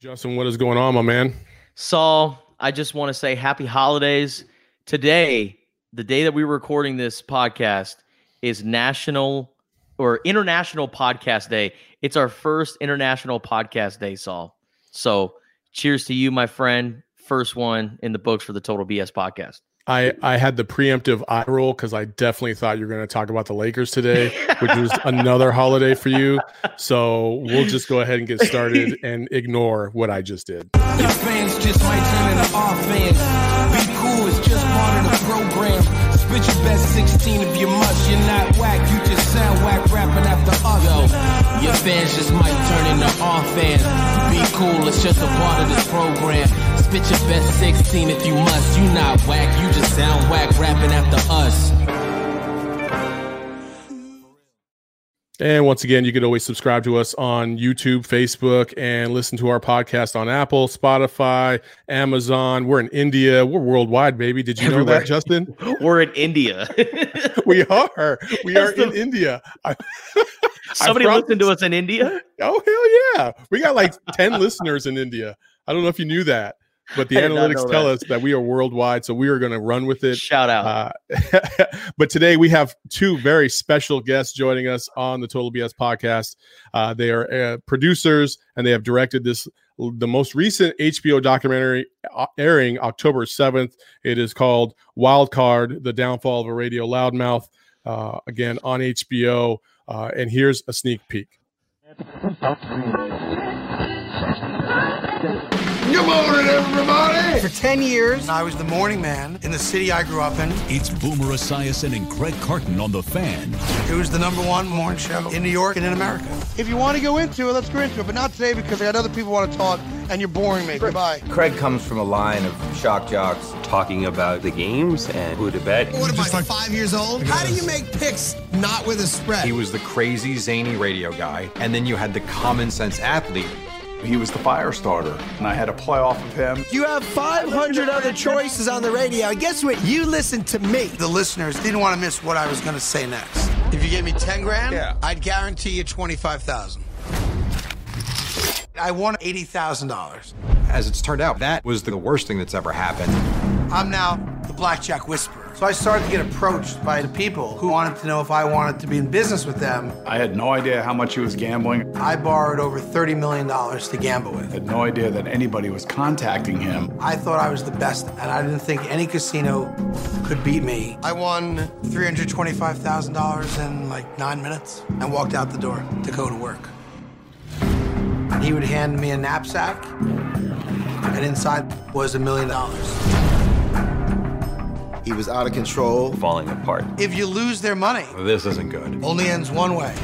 Justin, what is going on, my man? Saul, I just want to say happy holidays. Today, the day that we were recording this podcast, is National or International Podcast Day. It's our first International Podcast Day, Saul. So, cheers to you, my friend. First one in the books for the Total BS podcast. I, I had the preemptive eye roll because I definitely thought you were going to talk about the Lakers today, which was another holiday for you. So we'll just go ahead and get started and ignore what I just did. Your fans just might turn into our fans. Be cool, it's just part of the program. Spit your best 16 if you must. You're not whack, you just sound whack rapping after us. Yo, your fans just might turn into our fans. Be cool, it's just a part of this program. Spit your best 16 if you must. You not whack, you just sound whack rapping after us. And once again, you can always subscribe to us on YouTube, Facebook, and listen to our podcast on Apple, Spotify, Amazon. We're in India. We're worldwide, baby. Did you know that, Justin? We're in India. we are. We are the- in India. I, Somebody promise- listened to us in India. Oh hell yeah! We got like ten listeners in India. I don't know if you knew that, but the I did not analytics tell that. us that we are worldwide. So we are going to run with it. Shout out. Uh, but today we have two very special guests joining us on the Total BS podcast. Uh, they are uh, producers and they have directed this the most recent HBO documentary uh, airing October 7th. It is called Wild Card: The Downfall of a Radio Loudmouth. Uh, again on HBO. Uh, and here's a sneak peek. Good morning, everybody. For 10 years, I was the morning man in the city I grew up in. It's Boomer Esiason and Craig Carton on The Fan. It was the number one morning show in New York and in America. If you want to go into it, let's go into it, but not today because I got other people want to talk and you're boring me. Goodbye. Craig comes from a line of shock jocks talking about the games and who to bet. What am I, five years old? How do you make picks not with a spread? He was the crazy, zany radio guy. And then you had the common sense athlete. He was the fire starter. And I had to play off of him. You have 500 other choices on the radio. And guess what? You listen to me. The listeners didn't want to miss what I was going to say next. If you gave me 10 grand, Yeah. I'd guarantee you 25,000. I won $80,000. As it's turned out, that was the worst thing that's ever happened. I'm now the Blackjack Whisperer. So I started to get approached by the people who wanted to know if I wanted to be in business with them. I had no idea how much he was gambling. I borrowed over $30 million to gamble with. Had no idea that anybody was contacting him. I thought I was the best, and I didn't think any casino could beat me. I won $325,000 in like nine minutes and walked out the door to go to work. He would hand me a knapsack, and inside was a million dollars. He was out of control. Falling apart. If you lose their money, This isn't good. only ends one way.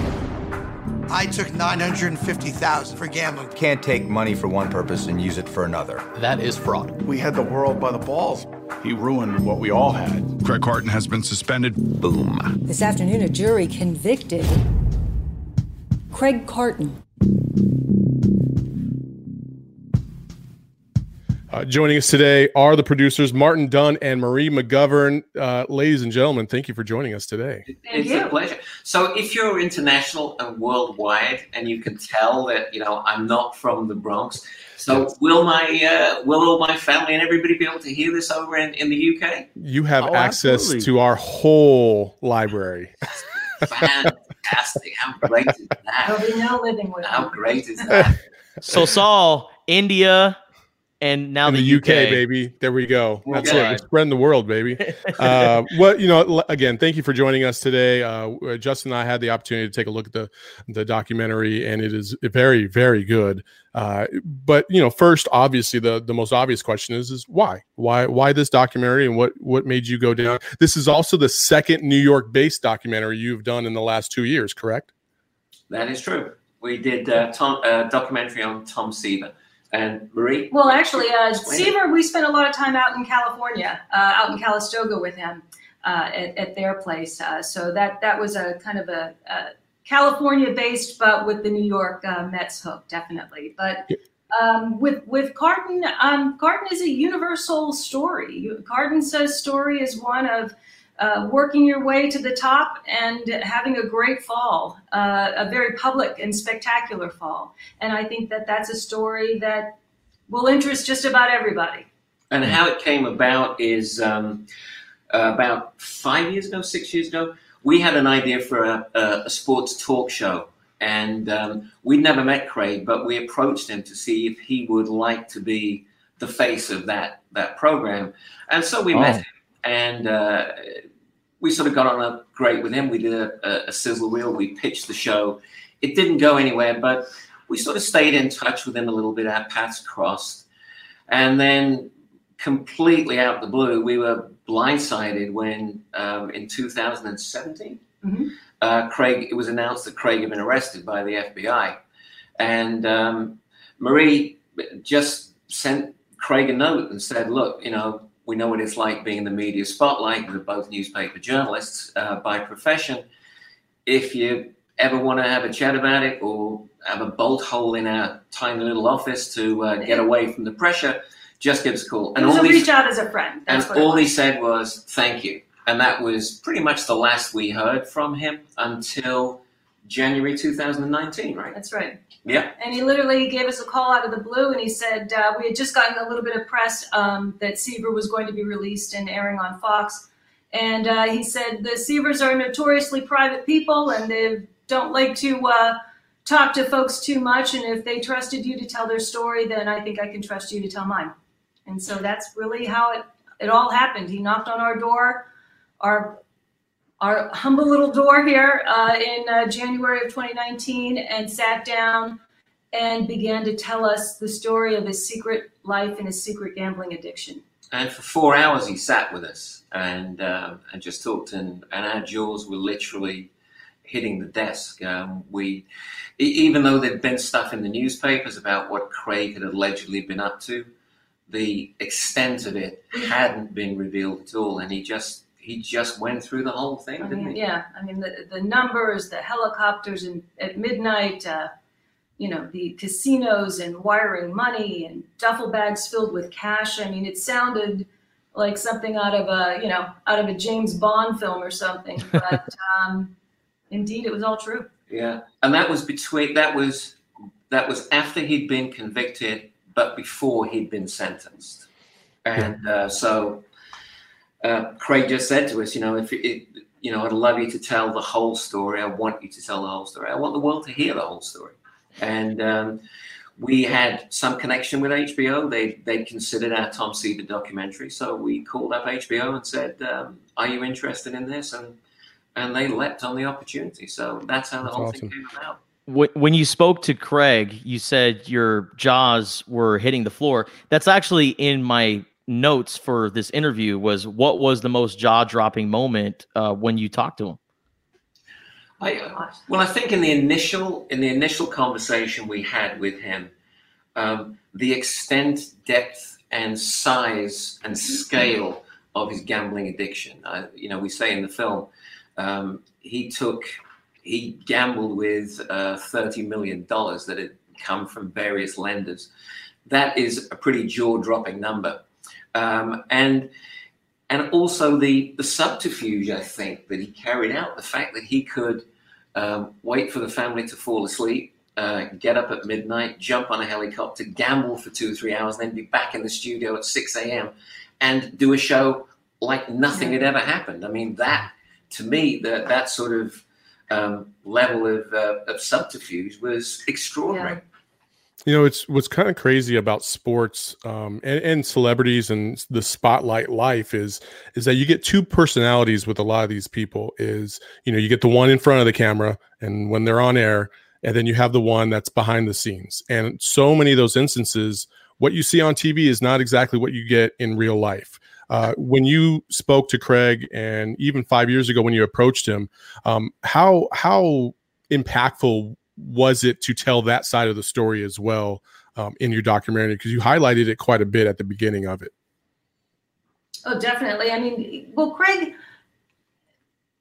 I took 950,000 for gambling. Can't take money for one purpose and use it for another. that is fraud. We had the world by the balls. He ruined what we all had. Craig Carton has been suspended. Boom. This afternoon, a jury convicted Craig Carton. Uh, joining us today are the producers Martin Dunn and Marie McGovern. Uh, ladies and gentlemen, thank you for joining us today. it's a pleasure. So, if you're international and worldwide, and you can tell that you know I'm not from the Bronx, so will my uh, will all my family and everybody be able to hear this over in, in the UK? You have Oh, access absolutely. to our whole library. Fantastic! How great is There'll that? be no living with How great is that? So Saul, India, and now in the, the UK, baby. There we go. That's it. We're spreading the world, baby. uh, well, you know, again, thank you for joining us today. Uh, Justin and I had the opportunity to take a look at the the documentary, and it is very, very good. Uh, but you know, first, obviously, the the most obvious question is is why, why, why this documentary, and what what made you go down? This is also the second New York based documentary you've done in the last two years, correct? That is true. We did uh, Tom, uh, documentary on Tom Seaver and Marie. Well, actually, uh, Seaver, we spent a lot of time out in California, uh, out in Calistoga with him uh, at, at their place. Uh, so that that was a kind of a, a California-based, but with the New York uh, Mets hook, definitely. But um, with with Carton, um, Carton is a universal story. You- Carton's story is one of uh, working your way to the top and having a great fall, uh, a very public and spectacular fall. And I think that that's a story that will interest just about everybody. And how it came about is um, uh, about five years ago, six years ago, we had an idea for a, a, a sports talk show. And um, we'd never met Craig, but we approached him to see if he would like to be the face of that that program. And so we Oh. met him, and uh, we sort of got on a great with him. We did a, a sizzle reel. We pitched the show. It didn't go anywhere, but we sort of stayed in touch with him a little bit. Our paths crossed, and then completely out the blue, we were blindsided when um, in 2017, Mhm. uh, Craig. It was announced that Craig had been arrested by the FBI, and um, Marie just sent Craig a note and said, "Look, you know, we know what it's like being in the media spotlight. We're both newspaper journalists uh, by profession. If you ever want to have a chat about it or have a bolt hole in our tiny little office to uh, get away from the pressure, just give us a call." And was a he- reach out as a friend. and That's it all he said was thank you. And that was pretty much the last we heard from him until January 2019, right? That's right. Yeah. And he literally gave us a call out of the blue, and he said uh, we had just gotten a little bit of press um, that Seaver was going to be released and airing on Fox, and uh, he said the Seavers are notoriously private people, and they don't like to uh, talk to folks too much. And if they trusted you to tell their story, then I think I can trust you to tell mine. And so that's really how it it all happened. He knocked on our door, our our humble little door here uh, in uh, January of 2019 and sat down and began to tell us the story of his secret life and his secret gambling addiction. And for four hours he sat with us and um, and just talked, and, and our jaws were literally hitting the desk. Um, we, even though there'd been stuff in the newspapers about what Craig had allegedly been up to, the extent of it hadn't been revealed at all, and he just he just went through the whole thing, I didn't mean, he? yeah, I mean the the numbers, the helicopters and at midnight, uh, you know, the casinos and wiring money and duffel bags filled with cash. I mean, it sounded like something out of a you know out of a James Bond film or something, but um, indeed, it was all true. Yeah, and that was between that was that was after he'd been convicted, but before he'd been sentenced. And uh, so uh, Craig just said to us, you know, if it, you know, I'd love you to tell the whole story. I want you to tell the whole story. I want the world to hear the whole story. And um, we had some connection with HBO. They they considered our Tom Seaver documentary, so we called up HBO and said, um, "Are you interested in this?" And and they leapt on the opportunity. So that's how the That's whole awesome. thing came about. When you spoke to Craig, you said your jaws were hitting the floor. That's actually in my notes for this interview. Was what was the most jaw dropping moment uh, when you talked to him? I, well, I think in the initial in the initial conversation we had with him, um, the extent, depth, and size and scale of his gambling addiction. Uh, you know, we say in the film, um, he took he gambled with uh, thirty million dollars that had come from various lenders. That is a pretty jaw dropping number, um, and and also the the subterfuge I think that he carried out, the fact that he could um, wait for the family to fall asleep, uh, get up at midnight, jump on a helicopter, gamble for two or three hours, then be back in the studio at 6 a.m. and do a show like nothing had ever happened. I mean, that to me, that that sort of um, level of, uh, of subterfuge was extraordinary. You know, it's what's kind of crazy about sports um, and, and celebrities and the spotlight life is is that you get two personalities with a lot of these people. Is you know you get the one in front of the camera and when they're on air, and then you have the one that's behind the scenes. And so many of those instances, what you see on TV is not exactly what you get in real life. Uh, when you spoke to Craig, and even five years ago when you approached him, um, how how impactful was it to tell that side of the story as well um, in your documentary? Because you highlighted it quite a bit at the beginning of it. Oh, definitely. I mean, well, Craig,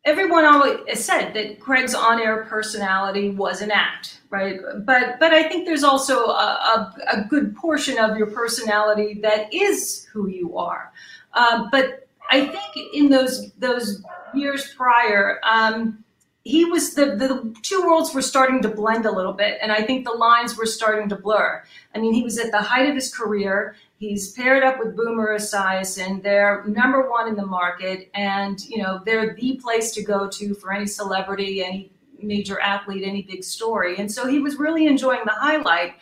everyone always said that Craig's on-air personality was an act, right? But but I think there's also a, a, a good portion of your personality that is who you are. Um, but I think in those those years prior, um, he was the, the two worlds were starting to blend a little bit and i think the lines were starting to blur. I mean he was at the height of his career. He's paired up with boomer esiason they're number one in the market and you know they're the place to go to for any celebrity any major athlete any big story. And so he was really enjoying the highlight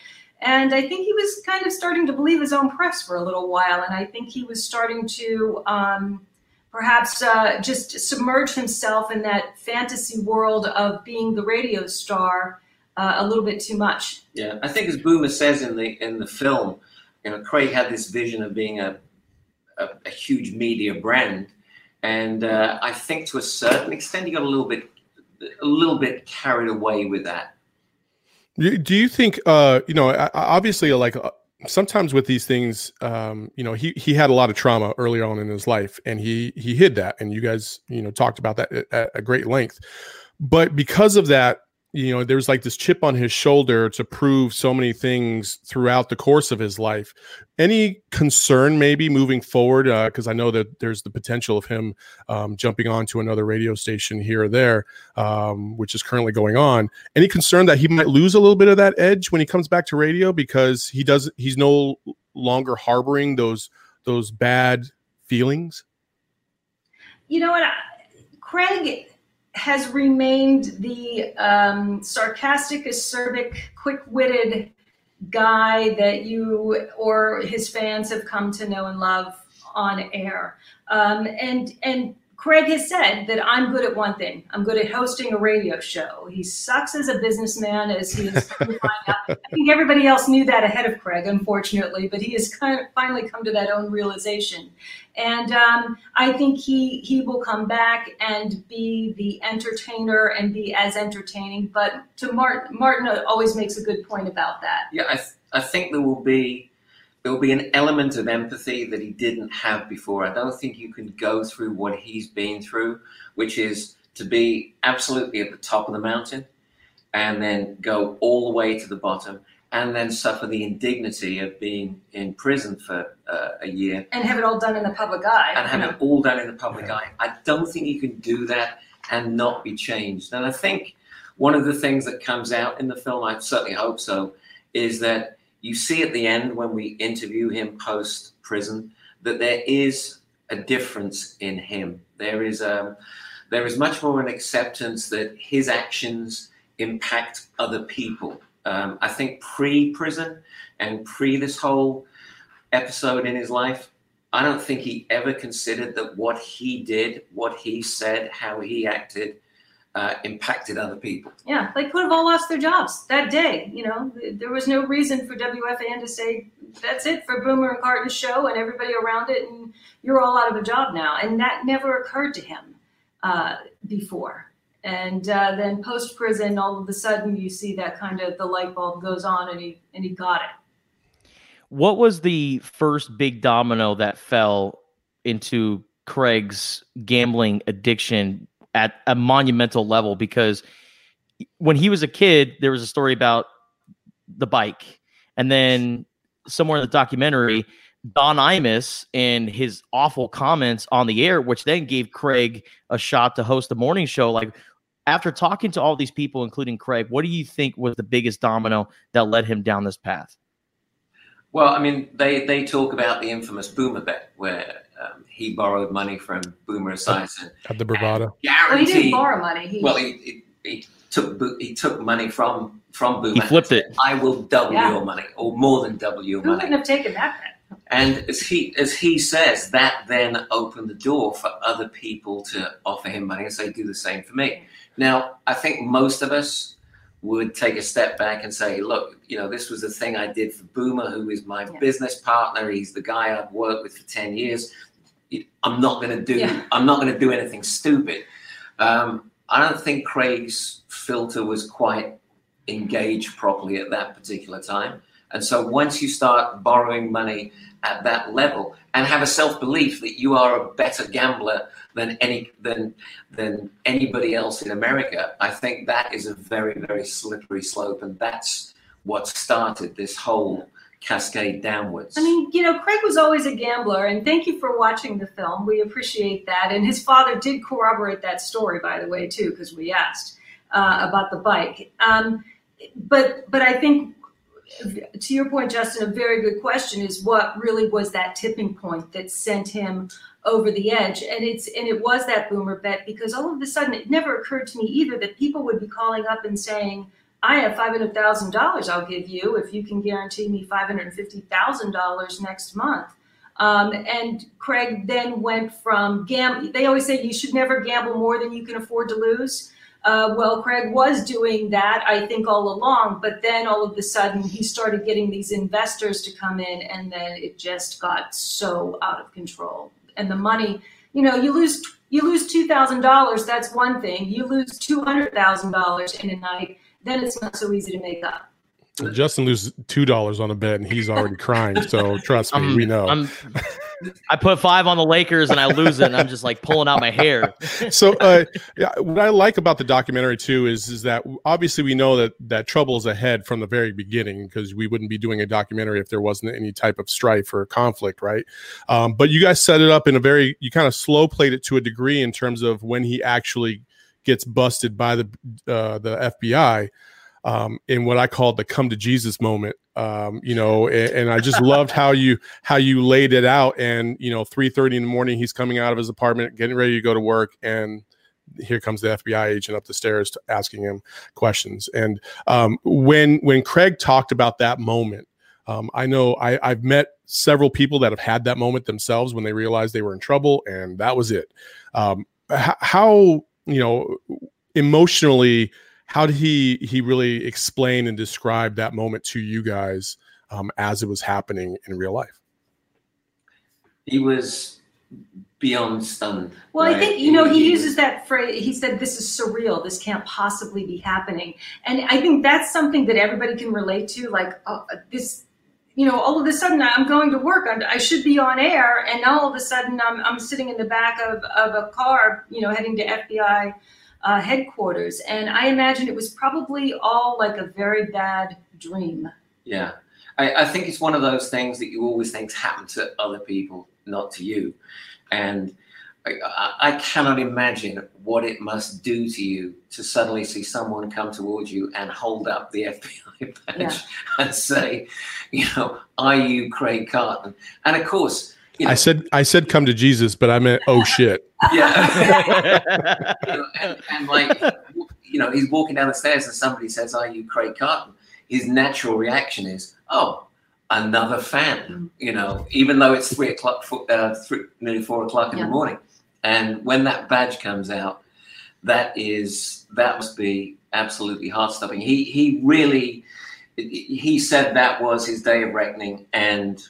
and i think he was kind of starting to believe his own press for a little while and i think he was starting to um, perhaps uh, just submerge himself in that fantasy world of being the radio star uh, a little bit too much. Yeah, I think as Boomer says in the in the film, you know, Craig had this vision of being a a, a huge media brand, and uh, I think to a certain extent he got a little bit a little bit carried away with that. Do you think, uh, you know, obviously, like uh, sometimes with these things, um, you know, he he had a lot of trauma earlier on in his life, and he he hid that, and you guys, you know, talked about that at, at great length. But because of that, you know there's like this chip on his shoulder to prove so many things throughout the course of his life. Any concern maybe moving forward because uh, i know that there's the potential of him um, jumping on to another radio station here or there um, which is currently going on. Any concern that he might lose a little bit of that edge when he comes back to radio? Because he does he's no longer harboring those those bad feelings? You know what? Craig has remained the um, sarcastic, acerbic, quick-witted guy that you or his fans have come to know and love on air. Um, and and Craig has said that I'm good at one thing. I'm good at hosting a radio show. He sucks as a businessman, as he is. I think everybody else knew that ahead of Craig, unfortunately, but he has kind of finally come to that own realization. And um, I think he he will come back and be the entertainer and be as entertaining. But to Martin, Martin always makes a good point about that. Yeah, I, th- I think there will be there will be an element of empathy that he didn't have before. I don't think you can go through what he's been through, which is to be absolutely at the top of the mountain and then go all the way to the bottom and then suffer the indignity of being in prison for uh, a year. And have it all done in the public eye. And have it all done in the public eye. I don't think you can do that and not be changed. And i think one of the things that comes out in the film i certainly hope so is that you see at the end when we interview him post prison that there is a difference in him. There is um, there is much more an acceptance that his actions impact other people. Um, I think pre prison and pre this whole episode in his life, I don't think he ever considered that what he did, what he said, how he acted uh, impacted other people. Yeah, they could have all lost their jobs that day. You know, there was no reason for WFAN to say that's it for Boomer and Carton's show and everybody around it, and you're all out of a job now. And that never occurred to him uh, before. And uh, then post prison, all of a sudden, you see that kind of the light bulb goes on, and he and he got it. What was the first big domino that fell into Craig's gambling addiction at a monumental level because when he was a kid, there was a story about the bike. And then somewhere in the documentary, Don Imus and his awful comments on the air, which then gave Craig a shot to host the morning show. Like, after talking to all these people, including Craig, what do you think was the biggest domino that led him down this path? Well, I mean, they, they talk about the infamous boomer bet where um, he borrowed money from Boomer Esiason at the Bravada. Well, he didn't borrow money. He, well, he, he, he, took he took money from from Boomer. He flipped it. I will double yeah. your money, or more than double your Who money. Who wouldn't have taken that bet? And as he as he says, that then opened the door for other people to offer him money and say, "Do the same for me." Now, I think most of us would take a step back and say, look, you know, this was the thing I did for Boomer, who is my yeah. business partner. He's the guy I've worked with for 10 years. I'm not going to do. Yeah. I'm not going to do anything stupid. Um, I don't think Craig's filter was quite engaged properly at that particular time. And so once you start borrowing money at that level and have a self belief that you are a better gambler than any than than anybody else in America, I think that is a very very slippery slope, and that's what started this whole cascade downwards. I mean, you know, Craig was always a gambler, and thank you for watching the film. We appreciate that. And his father did corroborate that story, by the way, too, because we asked uh, about the bike. Um, but but I think to your point, Justin, a very good question is what really was that tipping point that sent him over the edge? And it's and it was that boomer bet because all of a sudden it never occurred to me either that people would be calling up and saying, I have five hundred thousand dollars I'll give you if you can guarantee me five hundred fifty thousand dollars next month. Um, and Craig then went from gamble. They always say you should never gamble more than you can afford to lose. Uh, well, Craig was doing that, I think, all along, but then all of a sudden he started getting these investors to come in, and then it just got so out of control. And the money, you know, you lose you lose two thousand dollars, that's one thing. You lose two hundred thousand dollars in a night, then it's not so easy to make up. Justin loses two dollars on a bet and he's already crying. So trust me, I'm- we know. I'm- I put five on the Lakers and I lose it, and I'm just like pulling out my hair. so uh, yeah, what I like about the documentary too is is that obviously we know that that trouble is ahead from the very beginning because we wouldn't be doing a documentary if there wasn't any type of strife or conflict, right? Um, but you guys set it up in a very you kind of slow played it to a degree in terms of when he actually gets busted by the uh, the FBI um, in what I called the come to Jesus moment. Um, you know, and, and I just loved how you how you laid it out. And you know, three thirty in the morning, he's coming out of his apartment, getting ready to go to work, and here comes the FBI agent up the stairs asking him questions. And um, when when Craig talked about that moment, um, I know I, I've met several people that have had that moment themselves when they realized they were in trouble, and that was it. Um, how you know emotionally how did he he really explain and describe that moment to you guys um, as it was happening in real life he was beyond stunned. Well, I think you know he uses that phrase. He said, "This is surreal. This can't possibly be happening." And I think that's something that everybody can relate to. Like uh, this, you know, all of a sudden I'm going to work. I'm, I should be on air, and now all of a sudden I'm I'm sitting in the back of of a car, you know, heading to FBI uh, headquarters. And I imagine it was probably all like a very bad dream. Yeah. I, I think it's one of those things that you always think happen to other people, not to you. And I, I, I cannot imagine what it must do to you to suddenly see someone come towards you and hold up the FBI badge Yeah. and say, you know, are you Craig Carton? And of course, you know, i said i said come to jesus but i meant oh shit yeah. You know, and, and like, you know, he's walking down the stairs and somebody says, Are you Craig Carton? His natural reaction is, Oh, another fan, you know, even though it's three o'clock, fo- uh, three, nearly four o'clock in Yeah. the morning. And when that badge comes out, that is, that must be absolutely heart stopping. He, he really, he said that was his day of reckoning and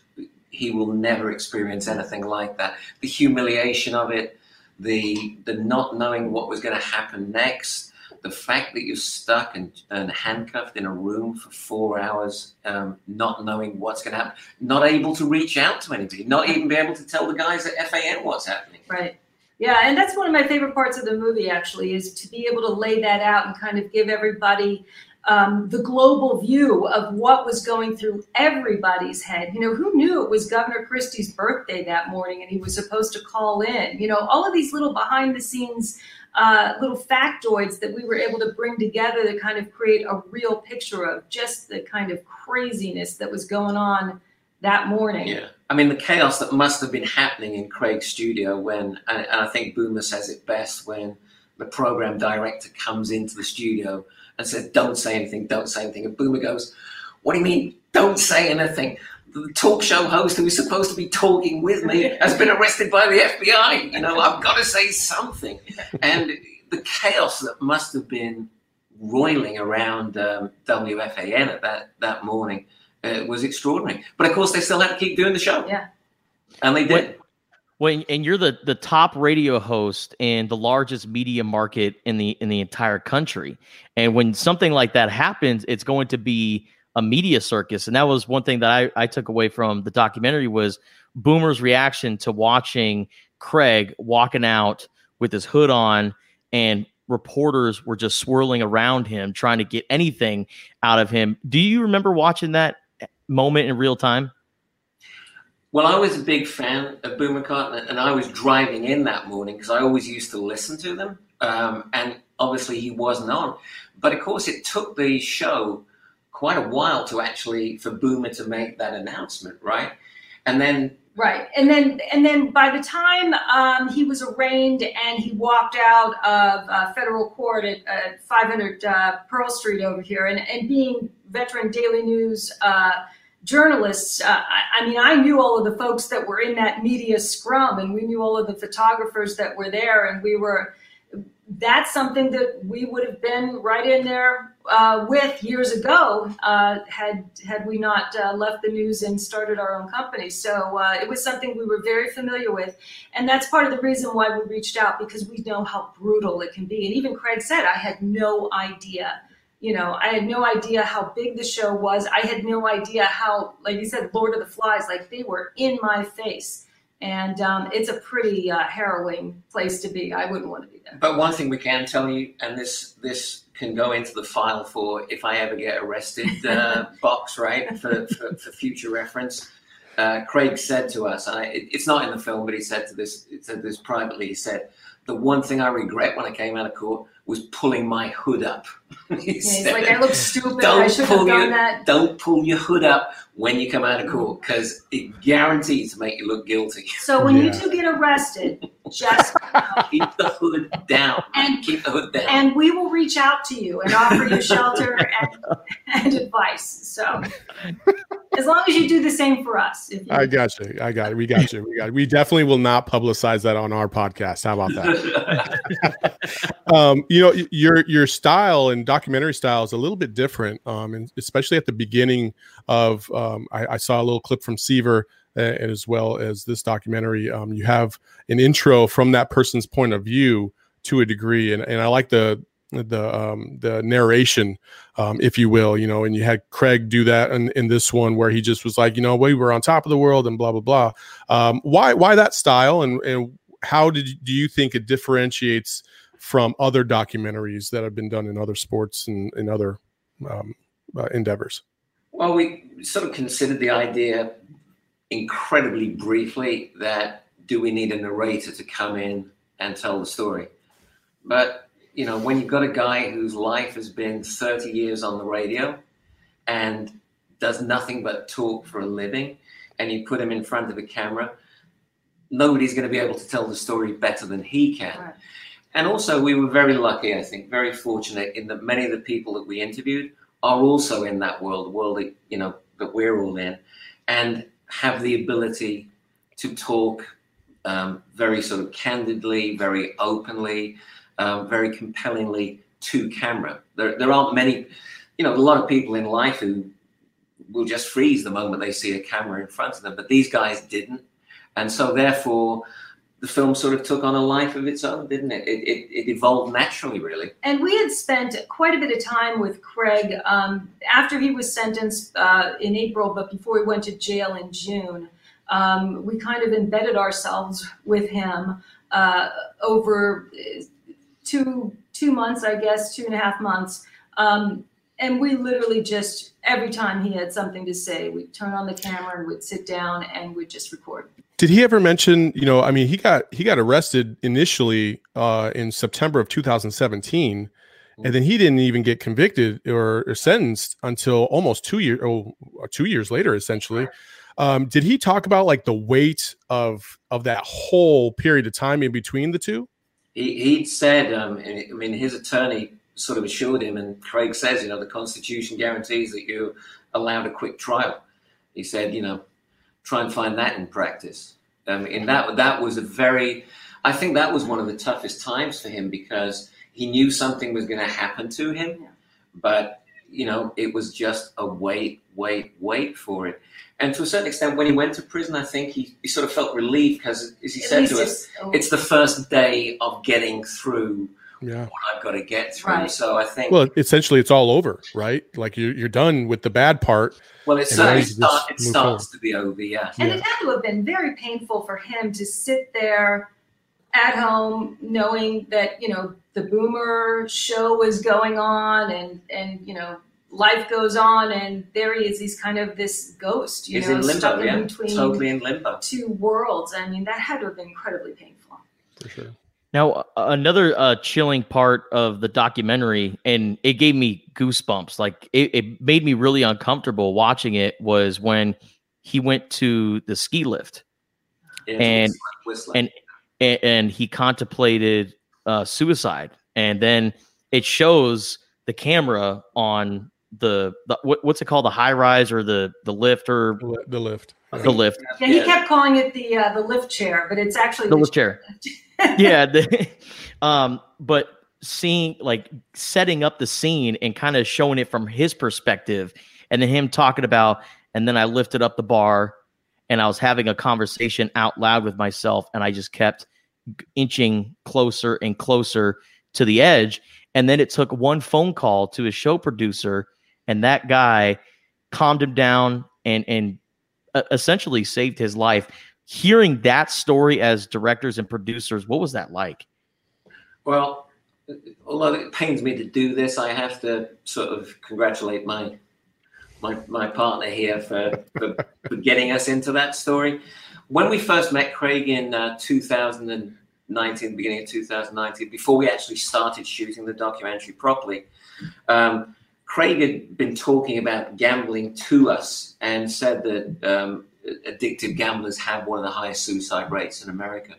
he will never experience anything like that. The humiliation of it, the the not knowing what was going to happen next, the fact that you're stuck and, and handcuffed in a room for four hours, um, not knowing what's going to happen, not able to reach out to anybody, not even be able to tell the guys at FAN what's happening. Right. Yeah, and that's one of my favorite parts of the movie, actually, is to be able to lay that out and kind of give everybody um, the global view of what was going through everybody's head. You know, who knew it was Governor Christie's birthday that morning and he was supposed to call in? You know, all of these little behind the scenes uh, little factoids that we were able to bring together to kind of create a real picture of just the kind of craziness that was going on that morning. Yeah. I mean, the chaos that must have been happening in Craig's studio when, and, I think Boomer says it best, when the program director comes into the studio and says, Don't say anything, don't say anything. And Boomer goes, What do you mean, don't say anything? The talk show host who is supposed to be talking with me has been arrested by the FBI. You know, I've got to say something. And the chaos that must have been roiling around um, WFAN at that, that morning uh, was extraordinary. But of course, they still had to keep doing the show. Yeah. And they did. when and you're the the top radio host in the largest media market in the in the entire country and when something like that happens it's going to be a media circus and that was one thing that i, I took away from the documentary was boomer's reaction to watching craig walking out with his hood on and reporters were just swirling around him trying to get anything out of him do you remember watching that moment in real time? Well, I was a big fan of Boomer Carton, and I was driving in that morning because I always used to listen to them. Um, and obviously, he wasn't on. But of course, it took the show quite a while to actually for Boomer to make that announcement, right? And then Right, and then and then by the time um, he was arraigned and he walked out of uh, federal court at, at 500 uh, Pearl Street over here, and, and being veteran Daily News uh, journalists, uh, I, I, mean, I knew all of the folks that were in that media scrum, and we knew all of the photographers that were there, and we were. That's something that we would have been right in there uh, with years ago uh, had had we not uh, left the news and started our own company. So uh, it was something we were very familiar with, and that's part of the reason why we reached out because we know how brutal it can be. And even Craig said, I had no idea. You know, I had no idea how big the show was. I had no idea how, like you said, Lord of the Flies, like they were in my face. And um, it's a pretty uh, harrowing place to be. I wouldn't want to be there. But one thing we can tell you, and this this can go into the file for if I ever get arrested uh, box, right, for, for, for future reference. Uh, Craig said to us, and I, it, it's not in the film, but he said to this, he said this privately. He said, "The one thing I regret when I came out of court was pulling my hood up." He yeah, he's like, "I look stupid. I should have done your, that." Don't pull your hood up when you come out of court because it guarantees to make you look guilty. So when yeah. you two get arrested, just keep the hood down and keep the hood down. And we will reach out to you and offer you shelter and, and advice. So as long as you do the same for us. I got you. I got it. We got you. We got it. We definitely will not publicize that on our podcast. How about that? um, you know, your your style and documentary style is a little bit different, um, and especially at the beginning of. Um, I, I saw a little clip from Seaver as well as this documentary. Um, you have an intro from that person's point of view to a degree, and, and I like the the um, the narration, um, if you will, you know, and you had Craig do that in, in this one where he just was like, you know, we were on top of the world and blah blah blah. Um, why why that style and and how did do you think it differentiates from other documentaries that have been done in other sports and in other um, uh, endeavors? Well, we sort of considered the idea incredibly briefly that do we need a narrator to come in and tell the story? But, you know, when you've got a guy whose life has been 30 years on the radio and does nothing but talk for a living, and you put him in front of a camera, nobody's going to be able to tell the story better than he can. Right. And also, we were very lucky, I think, very fortunate in that many of the people that we interviewed are also in that world, the world that, you know, that we're all in. And have the ability to talk um, very sort of candidly, very openly, um, very compellingly to camera. There, there aren't many, you know, a lot of people in life who will just freeze the moment they see a camera in front of them, but these guys didn't. And so, therefore, the film sort of took on a life of its own, didn't it? It, it, it evolved naturally, really. And we had spent quite a bit of time with Craig um, after he was sentenced uh, in April, but before he went to jail in June. Um, we kind of embedded ourselves with him uh, over two two months, I guess, two and a half months. Um, and we literally just every time he had something to say, we'd turn on the camera and we'd sit down and we'd just record. Did he ever mention, you know, I mean, he got he got arrested initially uh, in September of 2017, and then he didn't even get convicted or, or sentenced until almost two years, oh, two years later, essentially. Um, did he talk about like the weight of of that whole period of time in between the two? He he said, um, I mean, his attorney sort of assured him, and Craig says, you know, the Constitution guarantees that you're allowed a quick trial. He said, you know, try and find that in practice. Um, and that that was a very, I think that was one of the toughest times for him because he knew something was going to happen to him, but you know it was just a wait, wait, wait for it. And to a certain extent, when he went to prison, I think he, he sort of felt relieved because, as he At said to us, oh. it's the first day of getting through yeah. what I've got to get through. Right. So I think. Well, essentially, it's all over, right? Like you're, you're done with the bad part. Well, it, certainly start, it starts forward. to be over, yeah. And yeah. it had to have been very painful for him to sit there at home knowing that, you know, the boomer show was going on and, and, you know, life goes on, and there he is. He's kind of this ghost, you He's know, in limbo, stuck yeah. in between Totally in limbo. two worlds. I mean, that had to have been incredibly painful. For sure. Now, another uh, chilling part of the documentary, and it gave me goosebumps. Like it, it made me really uncomfortable watching it. Was when he went to the ski lift, and and and, and he contemplated uh, suicide, and then it shows the camera on the, the what, what's it called, the high rise or the the lift or The, lift. the lift, Yeah, he kept calling it the uh, the lift chair, but it's actually the lift chair. yeah the, um but seeing like setting up the scene and kind of showing it from his perspective and then him talking about and then i lifted up the bar and i was having a conversation out loud with myself and i just kept inching closer and closer to the edge. And then it took one phone call to his show producer and that guy calmed him down and and uh, essentially saved his life hearing that story as directors and producers, what was that like? Well, although it pains me to do this, I have to sort of congratulate my my, my partner here for, for, for getting us into that story. When we first met Craig in uh, 2019, beginning of 2019, before we actually started shooting the documentary properly, um, Craig had been talking about gambling to us and said that um, addictive gamblers have one of the highest suicide rates in America.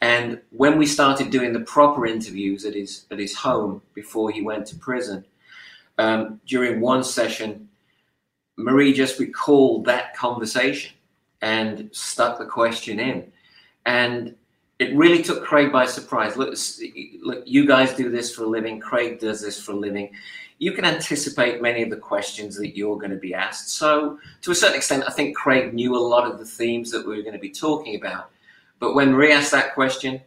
And when we started doing the proper interviews at his at his home before he went to prison, um, during one session, Marie just recalled that conversation and stuck the question in, and it really took Craig by surprise. Look, look, you guys do this for a living. Craig does this for a living. You can anticipate many of the questions that you're going to be asked. So, to a certain extent, I think Craig knew a lot of the themes that we were going to be talking about. But when Marie asked that question,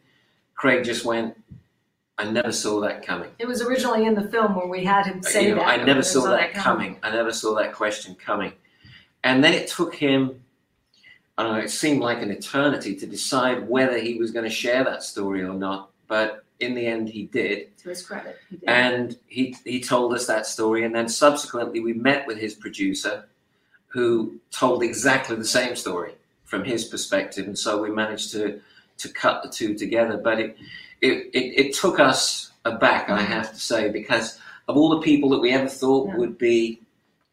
Craig just went, I never saw that coming. It was originally in the film where we had him say You know, that. I never we saw that coming. I never saw that question coming. And then it took him, I don't know, it seemed like an eternity to decide whether he was going to share that story or not. But in the end, he did. To his credit, he did. And he, he told us that story. And then subsequently, we met with his producer, who told exactly the same story from his perspective. And so we managed to, to cut the two together. But it, it, it, it took us aback, I have to say, because of all the people that we ever thought would be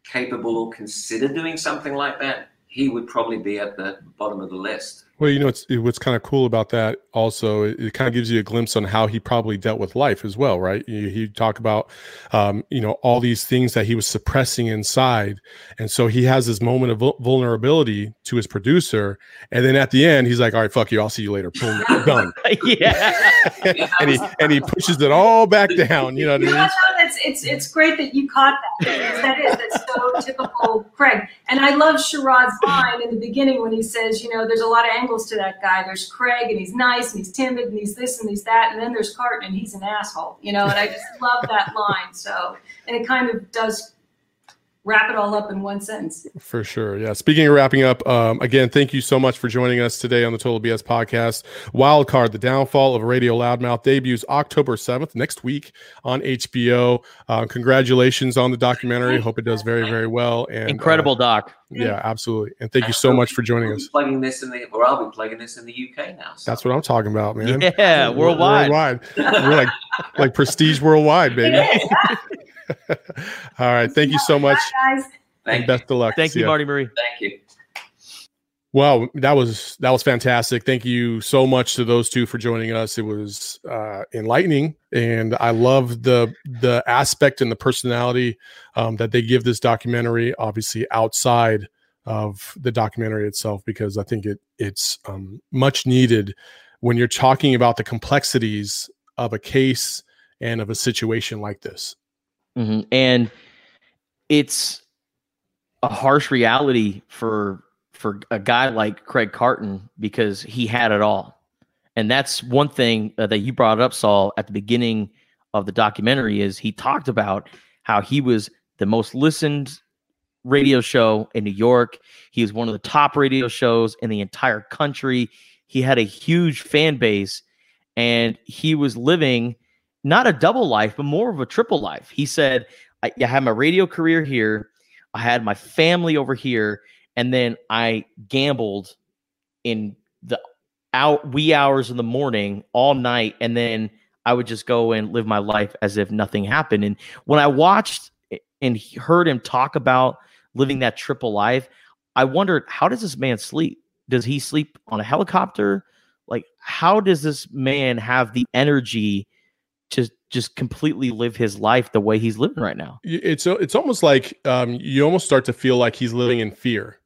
capable or consider doing something like that, he would probably be at the bottom of the list. Well, you know, it's, it, what's kind of cool about that also, it, it kind of gives you a glimpse on how he probably dealt with life as well, right? You, he talk about, um, you know, all these things that he was suppressing inside. And so he has this moment of vul- vulnerability to his producer. And then at the end, he's like, all right, fuck you. I'll see you later. Boom, done. yeah. and he, and he pushes it all back down. You know what I mean? That's it's it's great that you caught that. That is that's so typical Craig. And I love Sherrod's line in the beginning when he says, you know, there's a lot of angles to that guy. There's Craig and he's nice and he's timid and he's this and he's that, and then there's Carton and he's an asshole. You know, and I just love that line. So and it kind of does wrap it all up in one sentence. For sure. Yeah. Speaking of wrapping up, um, again, thank you so much for joining us today on the Total BS podcast. Wildcard, The Downfall of Radio Loudmouth debuts October 7th, next week on HBO. Uh, congratulations on the documentary. Hope it does very, very well. And Incredible uh, doc. Yeah, absolutely. And thank you so much for joining We'll us. be plugging this in the, or I'll be plugging this in the UK now. So. That's what I'm talking about, man. Yeah, worldwide. Worldwide. We're like like prestige worldwide, baby. All right. Thank you so much. guys. And best of luck. Thank See you, ya. Marty Marie. Thank you. Wow, that was that was fantastic. Thank you so much to those two for joining us. It was uh, enlightening, and I love the the aspect and the personality um, that they give this documentary. Obviously, outside of the documentary itself, because I think it it's um, much needed when you're talking about the complexities of a case and of a situation like this. Hmm And it's a harsh reality for for a guy like Craig Carton because he had it all. And that's one thing uh, that you brought up, Saul, at the beginning of the documentary is he talked about how he was the most listened radio show in New York. He was one of the top radio shows in the entire country. He had a huge fan base and he was living not a double life, but more of a triple life. He said, I, I had my radio career here, I had my family over here, and then I gambled in the out wee hours in the morning all night, and then I would just go and live my life as if nothing happened. And when I watched and heard him talk about living that triple life, I wondered how does this man sleep? Does he sleep on a helicopter? Like, how does this man have the energy to just completely live his life the way he's living right now? It's it's almost like um, you almost start to feel like he's living in fear.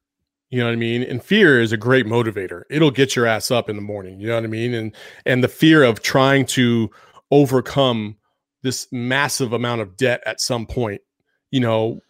You know what I mean? And fear is a great motivator. It'll get your ass up in the morning. You know what I mean? And and the fear of trying to overcome this massive amount of debt at some point, you know,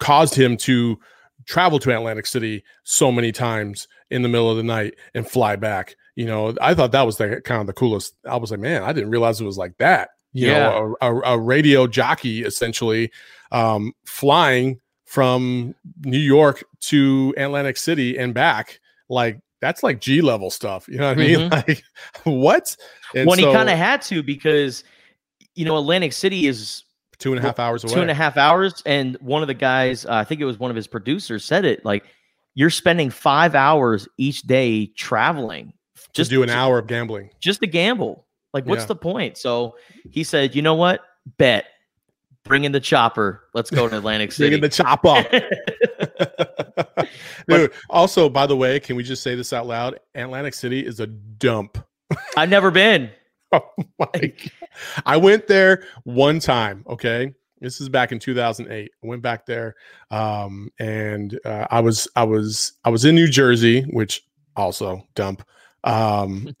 caused him to travel to Atlantic City so many times in the middle of the night and fly back. You know, I thought that was the kind of the coolest. I was like, man, I didn't realize it was like that. You Yeah. know, a, a, a radio jockey essentially um, flying from New York to Atlantic City and back. Like that's like G level stuff. You know what I mean? Mhm. Like what? And when he kind of had to because you know Atlantic City is two and a half hours away. two and a half hours, and one of the guys, uh, I think it was one of his producers, said it like you're spending five hours each day traveling just do an hour of gambling. just to gamble. Like, what's Yeah. the point? So he said, you know what? Bet. Bring in the chopper. Let's go to Atlantic City. Bring in the chopper. Dude, also, by the way, can we just say this out loud? Atlantic City is a dump. I've never been. Oh my! I went there one time. Okay, this is back in 2008. I went back there, um, and uh, I was I was I was in New Jersey, which also dump. Um,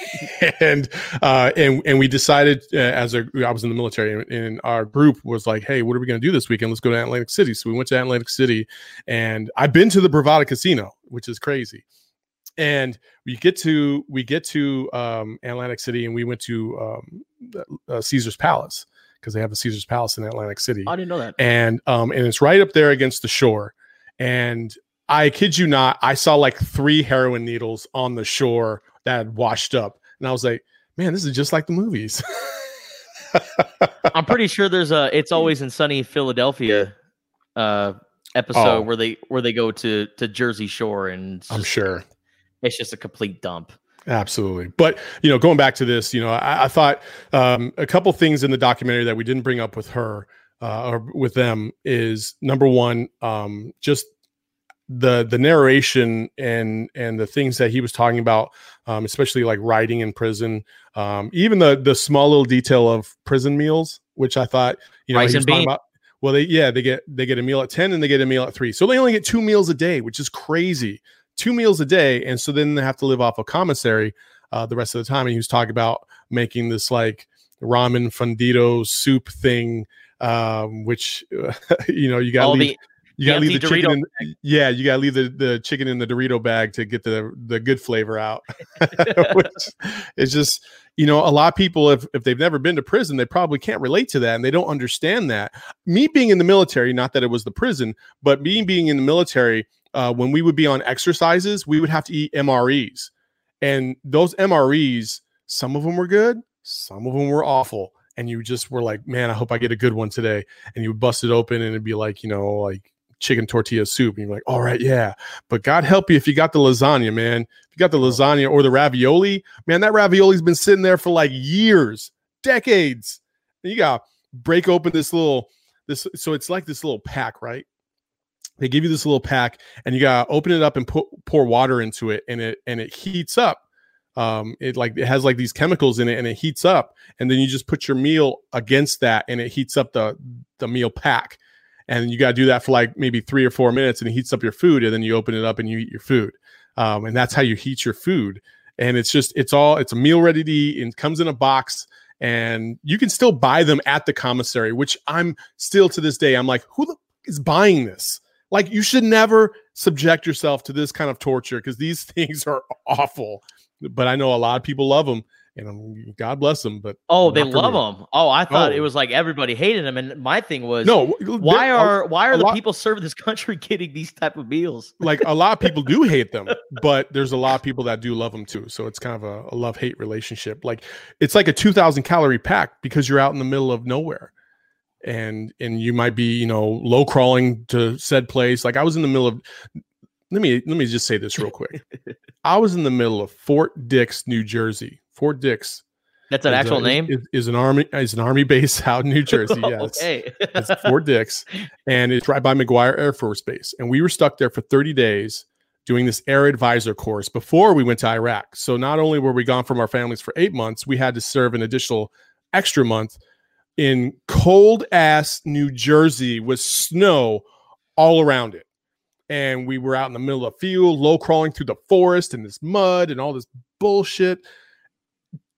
and uh, and and we decided uh, as a I was in the military, and, and our group was like, "Hey, what are we going to do this weekend? Let's go to Atlantic City." So we went to Atlantic City, and I've been to the Borgata Casino, which is crazy and we get to we get to um, Atlantic City, and we went to um, uh, Caesar's Palace because they have a Caesar's Palace in Atlantic City, I didn't know that. and um, and it's right up there against the shore. And I kid you not, I saw like three heroin needles on the shore that had washed up, and I was like, man, this is just like the movies. I'm pretty sure there's a "It's Always in Sunny Philadelphia" uh, episode Oh. where they where they go to to Jersey Shore, and it's I'm sure. it's just a complete dump. Absolutely. But, you know, going back to this, you know, I, I thought um, a couple things in the documentary that we didn't bring up with her uh, or with them is number one, um, just the the narration and and the things that he was talking about, um, especially like writing in prison, um, even the the small little detail of prison meals, which I thought, you know, Rice he was talking about. Well, they yeah they get they get a meal at ten and they get a meal at three, so they only get two meals a day, which is crazy two meals a day, and so then they have to live off of commissary uh, the rest of the time. And he was talking about making this like ramen fundito soup thing, um, which you know you got to Oh, leave. the- you gotta leave the chicken. In, yeah, you gotta leave the, the chicken in the Dorito bag to get the the good flavor out. Which is just you know a lot of people if if they've never been to prison, they probably can't relate to that and they don't understand that. Me being in the military, not that it was the prison, but me being in the military, uh, when we would be on exercises, we would have to eat MREs, and those MREs, some of them were good, some of them were awful. And you just were like, man, I hope I get a good one today. And you would bust it open and it'd be like, you know, like chicken tortilla soup. And you're like, all right, yeah. But God help you if you got the lasagna, man. If you got the lasagna or the ravioli, man, that ravioli's been sitting there for like years, decades. And you got to break open this little, this. So it's like this little pack, right? They give you this little pack and you got to open it up and put, pour water into it and it, and it heats up. Um, it like it has like these chemicals in it and it heats up and then you just put your meal against that and it heats up the the meal pack and you got to do that for like maybe three or four minutes and it heats up your food and then you open it up and you eat your food. Um, and that's how you heat your food. And it's just it's all it's a meal ready to eat and comes in a box and you can still buy them at the commissary which i'm still to this day i'm like who the is buying this? Like you should never subject yourself to this kind of torture because these things are awful. But i know a lot of people love them and um, god bless them but Oh, they love me. him. Oh, I thought Oh. it was like everybody hated him, and my thing was No, Why are why are the lot- people serving this country getting these type of meals? like a lot of people do hate them, but there's a lot of people that do love them too. So it's kind of a, a love hate relationship. Like it's like a 2000 calorie pack because you're out in the middle of nowhere. and and you might be you know low crawling to said place like i was in the middle of let me let me just say this real quick i was in the middle of fort dix new jersey fort dix That's an is uh, actual name? is, is an army is an army base out in new jersey oh, yes okay. it's Fort Dix, and it's right by McGuire Air Force Base. And we were stuck there for 30 days doing this air advisor course before we went to Iraq. So not only were we gone from our families for eight months, we had to serve an additional extra month in cold ass New Jersey with snow all around it. And we were out in the middle of the field, low crawling through the forest and this mud and all this bullshit.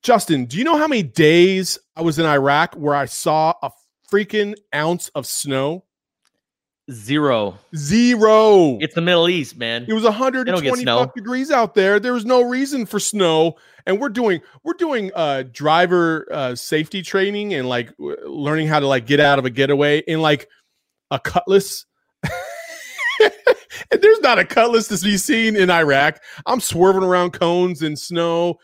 Justin, do you know how many days I was in Iraq where I saw a freaking ounce of snow? Zero. Zero. It's the Middle East, man. It was They 120 degrees out there. There was no reason for snow, and we're doing we're doing uh driver uh safety training and like w- learning how to like get out of a getaway in like a cutlass. and there's not a cutlass to be seen in Iraq. I'm swerving around cones and snow.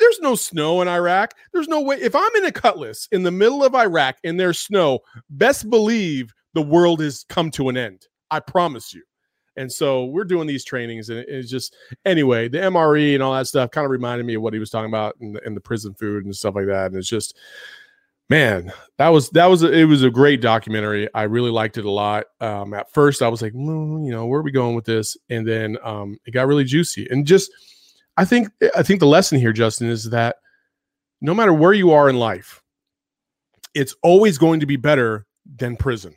There's no snow in Iraq. There's no way. If I'm in a cutlass in the middle of Iraq and there's snow, best believe the world has come to an end. I promise you. And so we're doing these trainings, and it's just anyway, the MRE and all that stuff kind of reminded me of what he was talking about in the, the prison food and stuff like that. And it's just, man, that was that was a, it was a great documentary. I really liked it a lot. Um, at first, I was like, mm, you know, where are we going with this? And then um, it got really juicy. And just, I think I think the lesson here, Justin, is that no matter where you are in life, it's always going to be better than prison.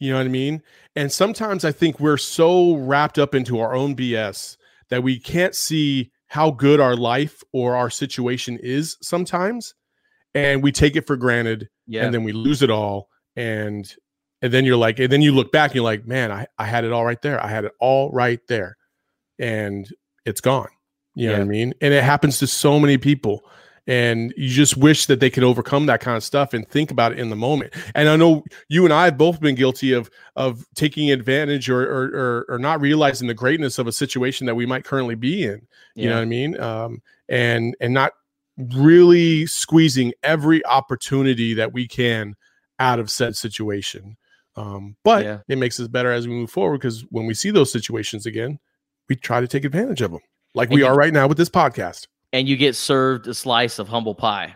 You know what I mean? And sometimes I think we're so wrapped up into our own BS that we can't see how good our life or our situation is sometimes. And we take it for granted. Yeah. And then we lose it all. And and then you're like, and then you look back and you're like, man, I, I had it all right there. I had it all right there. And it's gone. You know what I mean? And it happens to so many people. And you just wish that they could overcome that kind of stuff and think about it in the moment. And I know you and I have both been guilty of of taking advantage or or, or, or not realizing the greatness of a situation that we might currently be in. You know what I mean? Um, and and not really squeezing every opportunity that we can out of said situation. Um, but Yeah. it makes us better as we move forward because when we see those situations again, we try to take advantage of them, like And we you- are right now with this podcast. and you get served a slice of humble pie.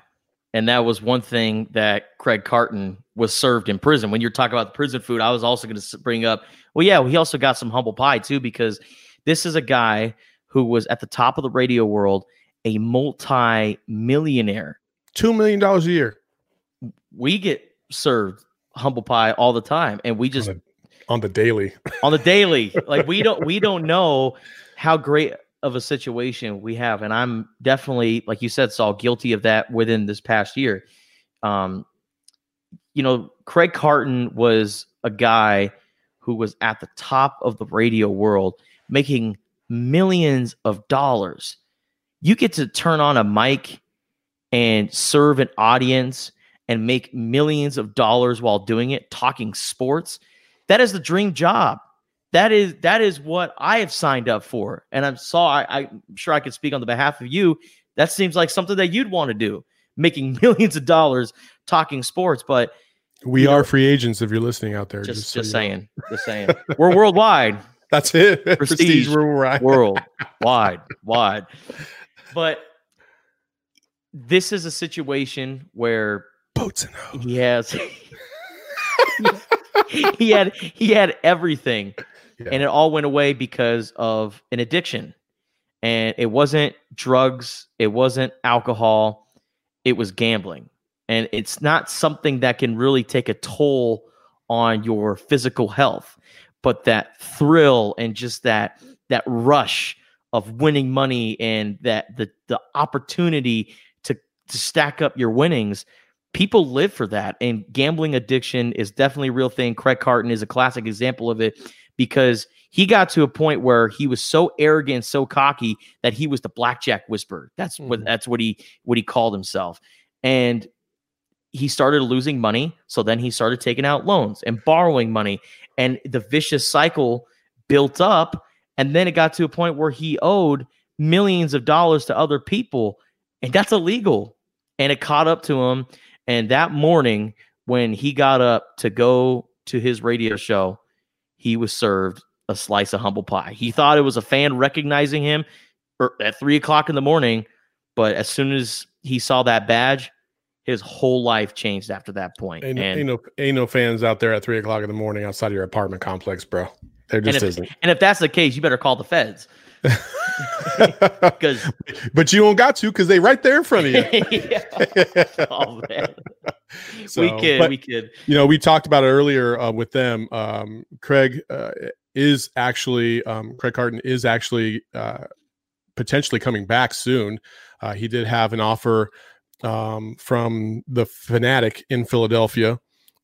And that was one thing that Craig Carton was served in prison. When you're talking about the prison food, I was also going to bring up, well, yeah, he also got some humble pie too, because this is a guy who was at the top of the radio world, a multi millionaire. Two million dollars a year We get served humble pie all the time, and we just on the daily. on the daily. Like we don't we don't know how great of a situation we have, and I'm definitely, like you said, Saul, guilty of that within this past year. Um, you know, Craig Carton was a guy who was at the top of the radio world, making millions of dollars. You get to turn on a mic and serve an audience and make millions of dollars while doing it, talking sports. That is the dream job. That is that is what I have signed up for. And I'm sorry, I, I'm sure I could speak on the behalf of you. That seems like something that you'd want to do, making millions of dollars talking sports. But We are free agents if you're listening out there. just so just you know. saying, just saying, we're worldwide. That's it. Prestige, Prestige worldwide. worldwide, wide. But this is a situation where boats and he has he had he had everything. And it all went away because of an addiction. And it wasn't drugs. It wasn't alcohol. It was gambling. And it's not something that can really take a toll on your physical health but that thrill and just that that rush of winning money and that the the opportunity to to stack up your winnings people live for that and gambling addiction is definitely a real thing. Craig carton is a classic example of it because he got to a point where he was so arrogant so cocky that he was the blackjack whisperer. That's what mm-hmm. that's what he what he called himself. And he started losing money so then he started taking out loans and borrowing money. And the vicious cycle built up and then it got to a point where he owed millions of dollars to other people and that's illegal. And it caught up to him and that morning when he got up to go to his radio show, he was served a slice of humble pie. He thought it was a fan recognizing him er, at three o'clock in the morning, but as soon as he saw that badge, his whole life changed after that point. Ain't, and, ain't no ain't no fans out there at three o'clock in the morning outside of your apartment complex, bro. There and just if, isn't. and if that's the case, you better call the feds. Because But you don't got to because they right there in front of you. oh man, So, we could, but, we could. You know, we talked about it earlier uh, with them. Um, Craig uh, is actually um, Craig Carton is actually uh, potentially coming back soon. Uh, he did have an offer um, from the Fanatic in Philadelphia,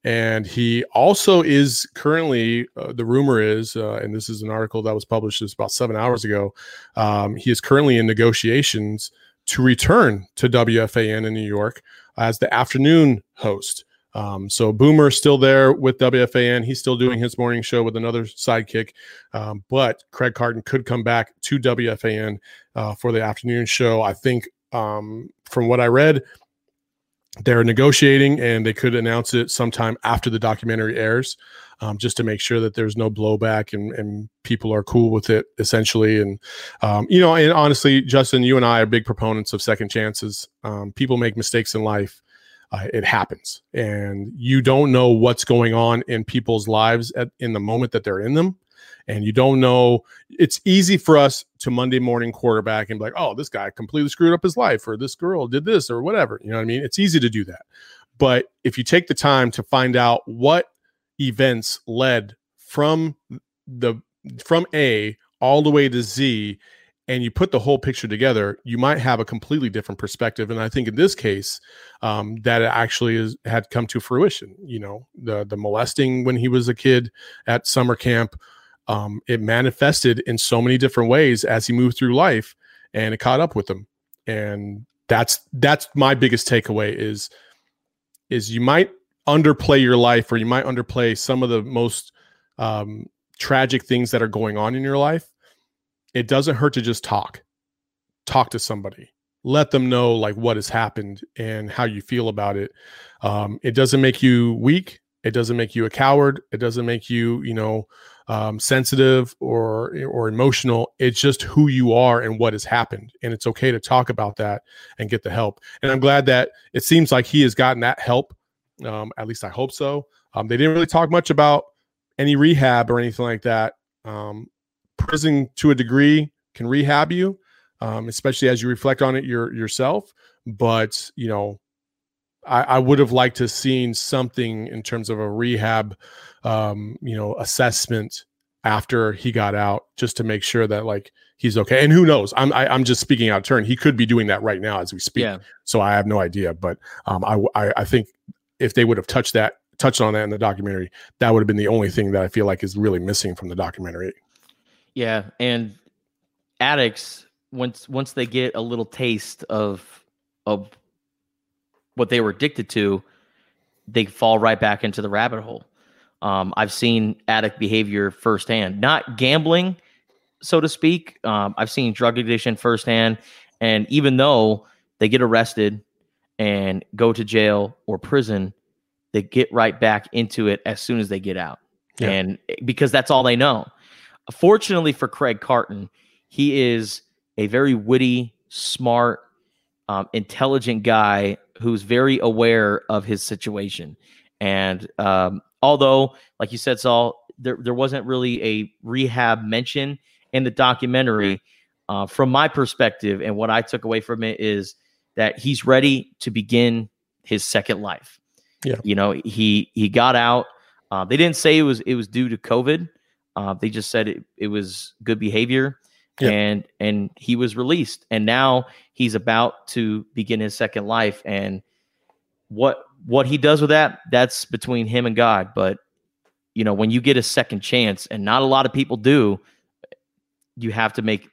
and he also is currently. Uh, the rumor is, uh, and this is an article that was published just about seven hours ago. Um, he is currently in negotiations to return to WFAN in New York as the afternoon host. Um, so Boomer's still there with WFAN. He's still doing his morning show with another sidekick. Um, but Craig Carton could come back to WFAN uh, for the afternoon show. I think um, from what I read, they're negotiating and they could announce it sometime after the documentary airs, um, just to make sure that there's no blowback and, and people are cool with it, essentially. And, um, you know, and honestly, Justin, you and I are big proponents of second chances. Um, people make mistakes in life. Uh, it happens and you don't know what's going on in people's lives at, in the moment that they're in them and you don't know it's easy for us to monday morning quarterback and be like oh this guy completely screwed up his life or this girl did this or whatever you know what i mean it's easy to do that but if you take the time to find out what events led from the from a all the way to z and you put the whole picture together, you might have a completely different perspective. And I think in this case, um, that actually is, had come to fruition. You know, the the molesting when he was a kid at summer camp, um, it manifested in so many different ways as he moved through life, and it caught up with him. And that's that's my biggest takeaway is is you might underplay your life or you might underplay some of the most um, tragic things that are going on in your life. It doesn't hurt to just talk. Talk to somebody. Let them know like what has happened and how you feel about it. Um, it doesn't make you weak. It doesn't make you a coward. It doesn't make you you know um, sensitive or or emotional it's just who you are and what has happened. And it's okay to talk about that and get the help. And i'm glad that it seems like he has gotten that help um, at least i hope so. Um, they didn't really talk much about any rehab or anything like that. Um, prison to a degree can rehab you, um, especially as you reflect on it your, yourself. But you know, I, I would have liked to seen something in terms of a rehab, um, you know, assessment after he got out, just to make sure that like he's okay. And who knows? I'm I, am i am just speaking out of turn. He could be doing that right now as we speak. Yeah. So I have no idea. But um, I, I I think if they would have touched that touched on that in the documentary, that would have been the only thing that I feel like is really missing from the documentary. Yeah, and addicts once once they get a little taste of of what they were addicted to, they fall right back into the rabbit hole. Um, I've seen addict behavior firsthand, not gambling, so to speak. Um, I've seen drug addiction firsthand, and even though they get arrested and go to jail or prison, they get right back into it as soon as they get out, Yeah. and because that's all they know fortunately for Craig Carton, he is a very witty, smart, um, intelligent guy who's very aware of his situation. And um, although, like you said, Saul, there, there wasn't really a rehab mention in the documentary, uh, from my perspective, and what I took away from it is that he's ready to begin his second life. Yeah. You know, he he got out. Uh, they didn't say it was it was due to COVID. Uh, they just said it, it was good behavior, Yeah. and and he was released, and now he's about to begin his second life. And what what he does with that, that's between him and God. But you know, when you get a second chance, and not a lot of people do, you have to make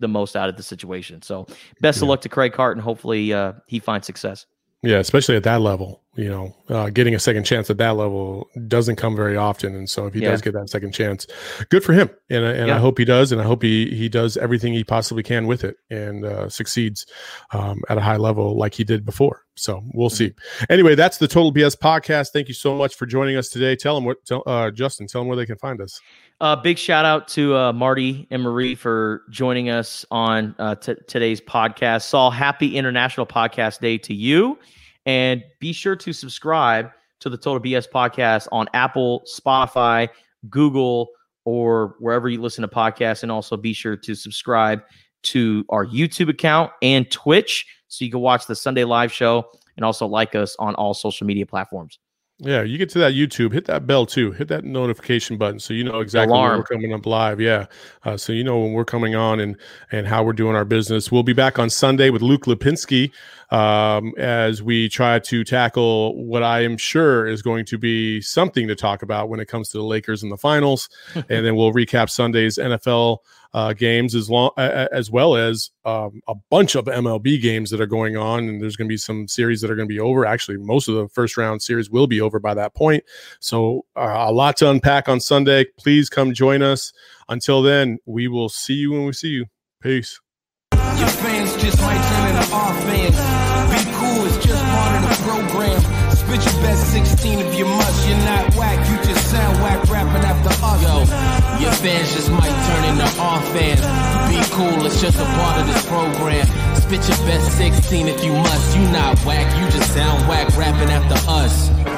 the most out of the situation. So, best of luck to Craig Carton. Hopefully, uh, he finds success. Yeah, especially at that level. You know, uh, getting a second chance at that level doesn't come very often, and so if he Yeah. does get that second chance, good for him. And I- and I hope he does, and I hope he he does everything he possibly can with it and uh, succeeds um, at a high level like he did before. So we'll see. Anyway, that's the Total BS podcast. Thank you so much for joining us today. Tell them what, tell, uh, Justin, tell them where they can find us. Uh, big shout out to uh, Marty and Marie for joining us on uh, t- today's podcast. Saul, happy International Podcast Day to you. And be sure to subscribe to the Total BS podcast on Apple, Spotify, Google, or wherever you listen to podcasts. And also be sure to subscribe to our YouTube account and Twitch so you can watch the Sunday live show and also like us on all social media platforms. Yeah, you get to that YouTube, hit that bell too, hit that notification button so you know exactly when we're coming up live. Yeah, uh, so you know when we're coming on and and how we're doing our business. We'll be back on Sunday with Luke Lipinski um, as we try to tackle what I am sure is going to be something to talk about when it comes to the Lakers in the finals, and then we'll recap Sunday's NFL uh, games as long uh, as well as um, a bunch of MLB games that are going on, and there's going to be some series that are going to be over. Actually, most of the first round series will be over by that point. So uh, a lot to unpack on Sunday. Please come join us. Until then, we will see you when we see you. Peace. Your fans just might turn into our fans. Be cool, it's just part of the program. Spit your best 16 if you must. You're not whack, you just sound whack rapping after us. Yo, your fans just might turn into our fans. Be cool, it's just a part of this program. Spit your best 16 if you must. You not whack, you just sound whack rapping after us.